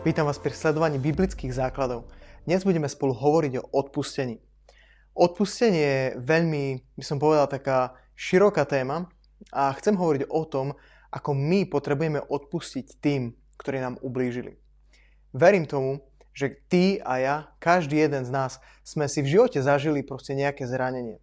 Vítam vás pri sledovaní biblických základov. Dnes budeme spolu hovoriť o odpustení. Odpustenie je veľmi, by som povedal, taká široká téma a chcem hovoriť o tom, ako my potrebujeme odpustiť tým, ktorí nám ublížili. Verím tomu, že ty a ja, každý jeden z nás, sme si v živote zažili proste nejaké zranenie.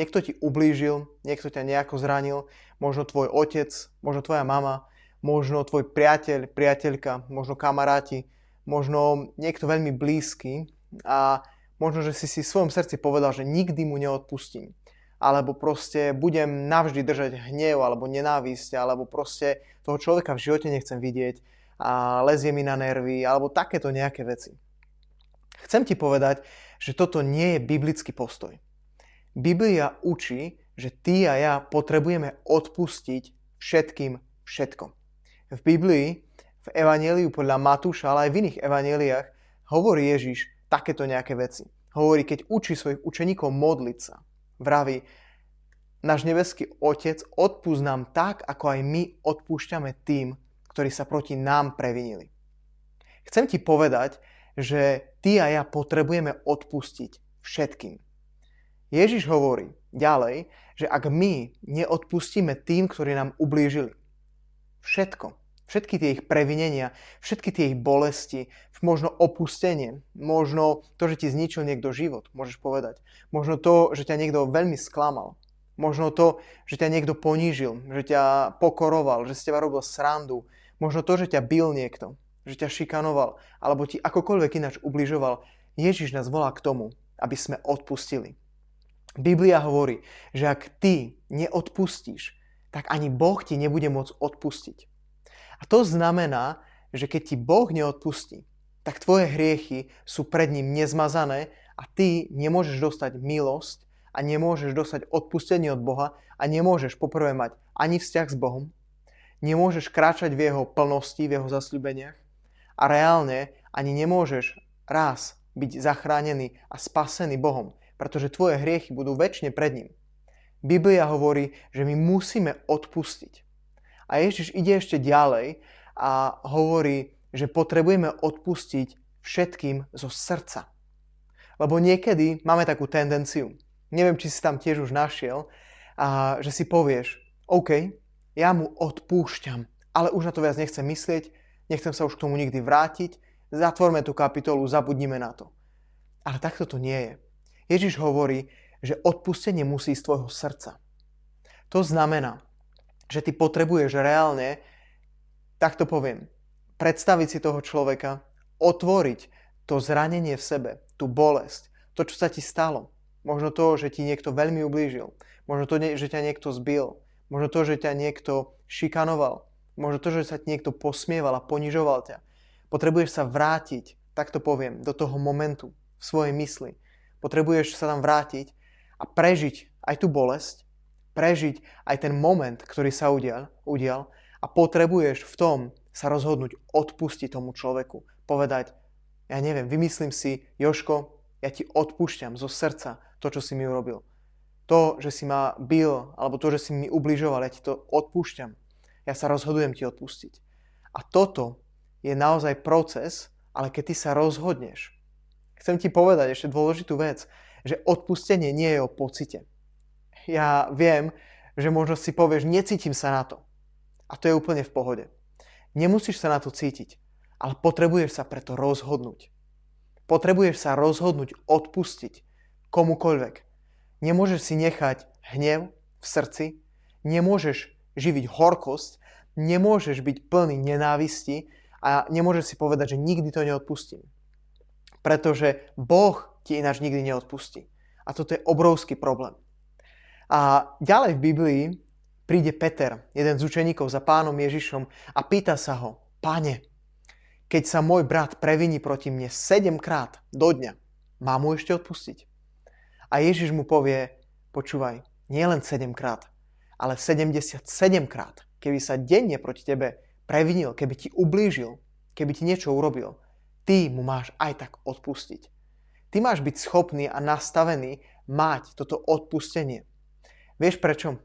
Niekto ti ublížil, niekto ťa nejako zranil, možno tvoj otec, možno tvoja mama, možno tvoj priateľ, priateľka, možno kamaráti, možno niekto veľmi blízky a možno, že si si v svojom srdci povedal, že nikdy mu neodpustím. Alebo proste budem navždy držať hnev alebo nenávisť, alebo proste toho človeka v živote nechcem vidieť a lezie mi na nervy, alebo takéto nejaké veci. Chcem ti povedať, že toto nie je biblický postoj. Biblia učí, že ty a ja potrebujeme odpustiť všetkým všetko. V Biblii, v Evangeliu podľa Matúša, ale aj v iných evaneliách hovorí Ježiš takéto nejaké veci. Hovorí, keď učí svojich učeníkov modliť sa. Vraví, náš nebeský Otec odpúsť nám tak, ako aj my odpúšťame tým, ktorí sa proti nám previnili. Chcem ti povedať, že ty a ja potrebujeme odpustiť všetkým. Ježiš hovorí ďalej, že ak my neodpustíme tým, ktorí nám ublížili, Všetko. Všetky tie ich previnenia, všetky tie ich bolesti, možno opustenie, možno to, že ti zničil niekto život, môžeš povedať. Možno to, že ťa niekto veľmi sklamal. Možno to, že ťa niekto ponížil, že ťa pokoroval, že z teba robil srandu. Možno to, že ťa bil niekto, že ťa šikanoval, alebo ti akokoľvek ináč ubližoval. Ježiš nás volá k tomu, aby sme odpustili. Biblia hovorí, že ak ty neodpustíš, tak ani Boh ti nebude môcť odpustiť. A to znamená, že keď ti Boh neodpustí, tak tvoje hriechy sú pred ním nezmazané a ty nemôžeš dostať milosť a nemôžeš dostať odpustenie od Boha a nemôžeš poprvé mať ani vzťah s Bohom, nemôžeš kráčať v jeho plnosti, v jeho zasľubeniach a reálne ani nemôžeš raz byť zachránený a spasený Bohom, pretože tvoje hriechy budú väčšine pred ním. Biblia hovorí, že my musíme odpustiť. A Ježiš ide ešte ďalej a hovorí, že potrebujeme odpustiť všetkým zo srdca. Lebo niekedy máme takú tendenciu, neviem, či si tam tiež už našiel, a že si povieš, OK, ja mu odpúšťam, ale už na to viac nechcem myslieť, nechcem sa už k tomu nikdy vrátiť, zatvorme tú kapitolu, zabudnime na to. Ale takto to nie je. Ježiš hovorí, že odpustenie musí z tvojho srdca. To znamená, že ty potrebuješ reálne, tak to poviem, predstaviť si toho človeka, otvoriť to zranenie v sebe, tú bolesť, to, čo sa ti stalo. Možno to, že ti niekto veľmi ublížil. Možno to, že ťa niekto zbil. Možno to, že ťa niekto šikanoval. Možno to, že sa ti niekto posmieval a ponižoval ťa. Potrebuješ sa vrátiť, tak to poviem, do toho momentu v svojej mysli. Potrebuješ sa tam vrátiť a prežiť aj tú bolesť, prežiť aj ten moment, ktorý sa udial, udial a potrebuješ v tom sa rozhodnúť odpustiť tomu človeku. Povedať, ja neviem, vymyslím si, Joško, ja ti odpúšťam zo srdca to, čo si mi urobil. To, že si ma bil, alebo to, že si mi ubližoval, ja ti to odpúšťam. Ja sa rozhodujem ti odpustiť. A toto je naozaj proces, ale keď ty sa rozhodneš, chcem ti povedať ešte dôležitú vec, že odpustenie nie je o pocite. Ja viem, že možno si povieš, necítim sa na to. A to je úplne v pohode. Nemusíš sa na to cítiť, ale potrebuješ sa preto rozhodnúť. Potrebuješ sa rozhodnúť odpustiť komukoľvek. Nemôžeš si nechať hnev v srdci, nemôžeš živiť horkosť, nemôžeš byť plný nenávisti a nemôžeš si povedať, že nikdy to neodpustím. Pretože Boh ti ináč nikdy neodpustí. A toto je obrovský problém. A ďalej v Biblii príde Peter, jeden z učeníkov za pánom Ježišom a pýta sa ho, páne, keď sa môj brat previní proti mne 7 krát do dňa, má mu ešte odpustiť? A Ježiš mu povie, počúvaj, nie len 7 krát, ale 77 krát, keby sa denne proti tebe previnil, keby ti ublížil, keby ti niečo urobil, ty mu máš aj tak odpustiť. Ty máš byť schopný a nastavený mať toto odpustenie. Vieš prečo?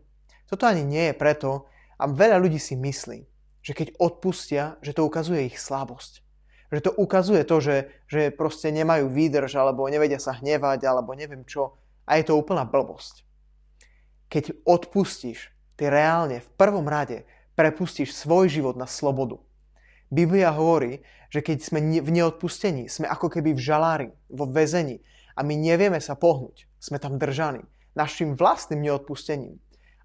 Toto ani nie je preto, a veľa ľudí si myslí, že keď odpustia, že to ukazuje ich slabosť. Že to ukazuje to, že, že proste nemajú výdrž, alebo nevedia sa hnevať, alebo neviem čo. A je to úplná blbosť. Keď odpustíš, ty reálne v prvom rade prepustíš svoj život na slobodu. Biblia hovorí, že keď sme v neodpustení, sme ako keby v žalári, vo väzení a my nevieme sa pohnúť. Sme tam držaní našim vlastným neodpustením.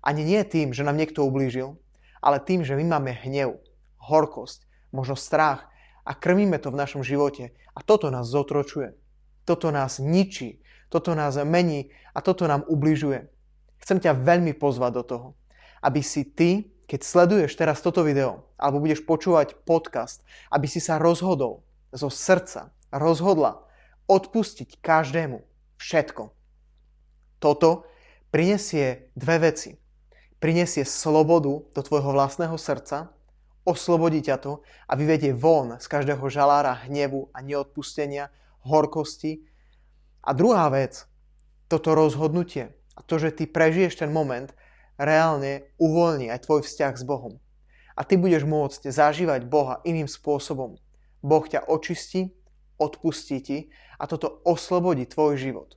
Ani nie tým, že nám niekto ublížil, ale tým, že my máme hnev, horkosť, možno strach a krmíme to v našom živote a toto nás zotročuje. Toto nás ničí, toto nás mení a toto nám ubližuje. Chcem ťa veľmi pozvať do toho, aby si ty keď sleduješ teraz toto video alebo budeš počúvať podcast, aby si sa rozhodol zo srdca, rozhodla odpustiť každému všetko. Toto prinesie dve veci. Prinesie slobodu do tvojho vlastného srdca, oslobodí ťa to a vyvedie von z každého žalára hnevu a neodpustenia, horkosti. A druhá vec, toto rozhodnutie a to, že ty prežiješ ten moment, reálne uvoľní aj tvoj vzťah s Bohom. A ty budeš môcť zažívať Boha iným spôsobom. Boh ťa očistí, odpustí ti a toto oslobodí tvoj život.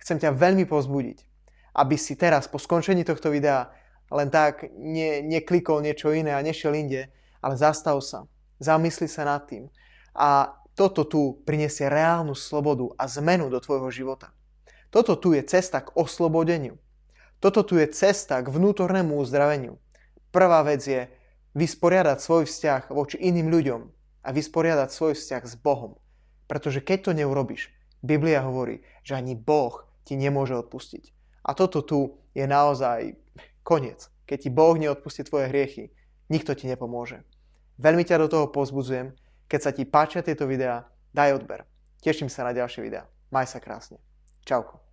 Chcem ťa veľmi pozbudiť, aby si teraz po skončení tohto videa len tak ne, neklikol niečo iné a nešiel inde, ale zastav sa, zamysli sa nad tým a toto tu prinesie reálnu slobodu a zmenu do tvojho života. Toto tu je cesta k oslobodeniu. Toto tu je cesta k vnútornému uzdraveniu. Prvá vec je vysporiadať svoj vzťah voči iným ľuďom a vysporiadať svoj vzťah s Bohom. Pretože keď to neurobiš, Biblia hovorí, že ani Boh ti nemôže odpustiť. A toto tu je naozaj koniec. Keď ti Boh neodpustí tvoje hriechy, nikto ti nepomôže. Veľmi ťa do toho pozbudzujem. Keď sa ti páčia tieto videá, daj odber. Teším sa na ďalšie videá. Maj sa krásne. Čauko.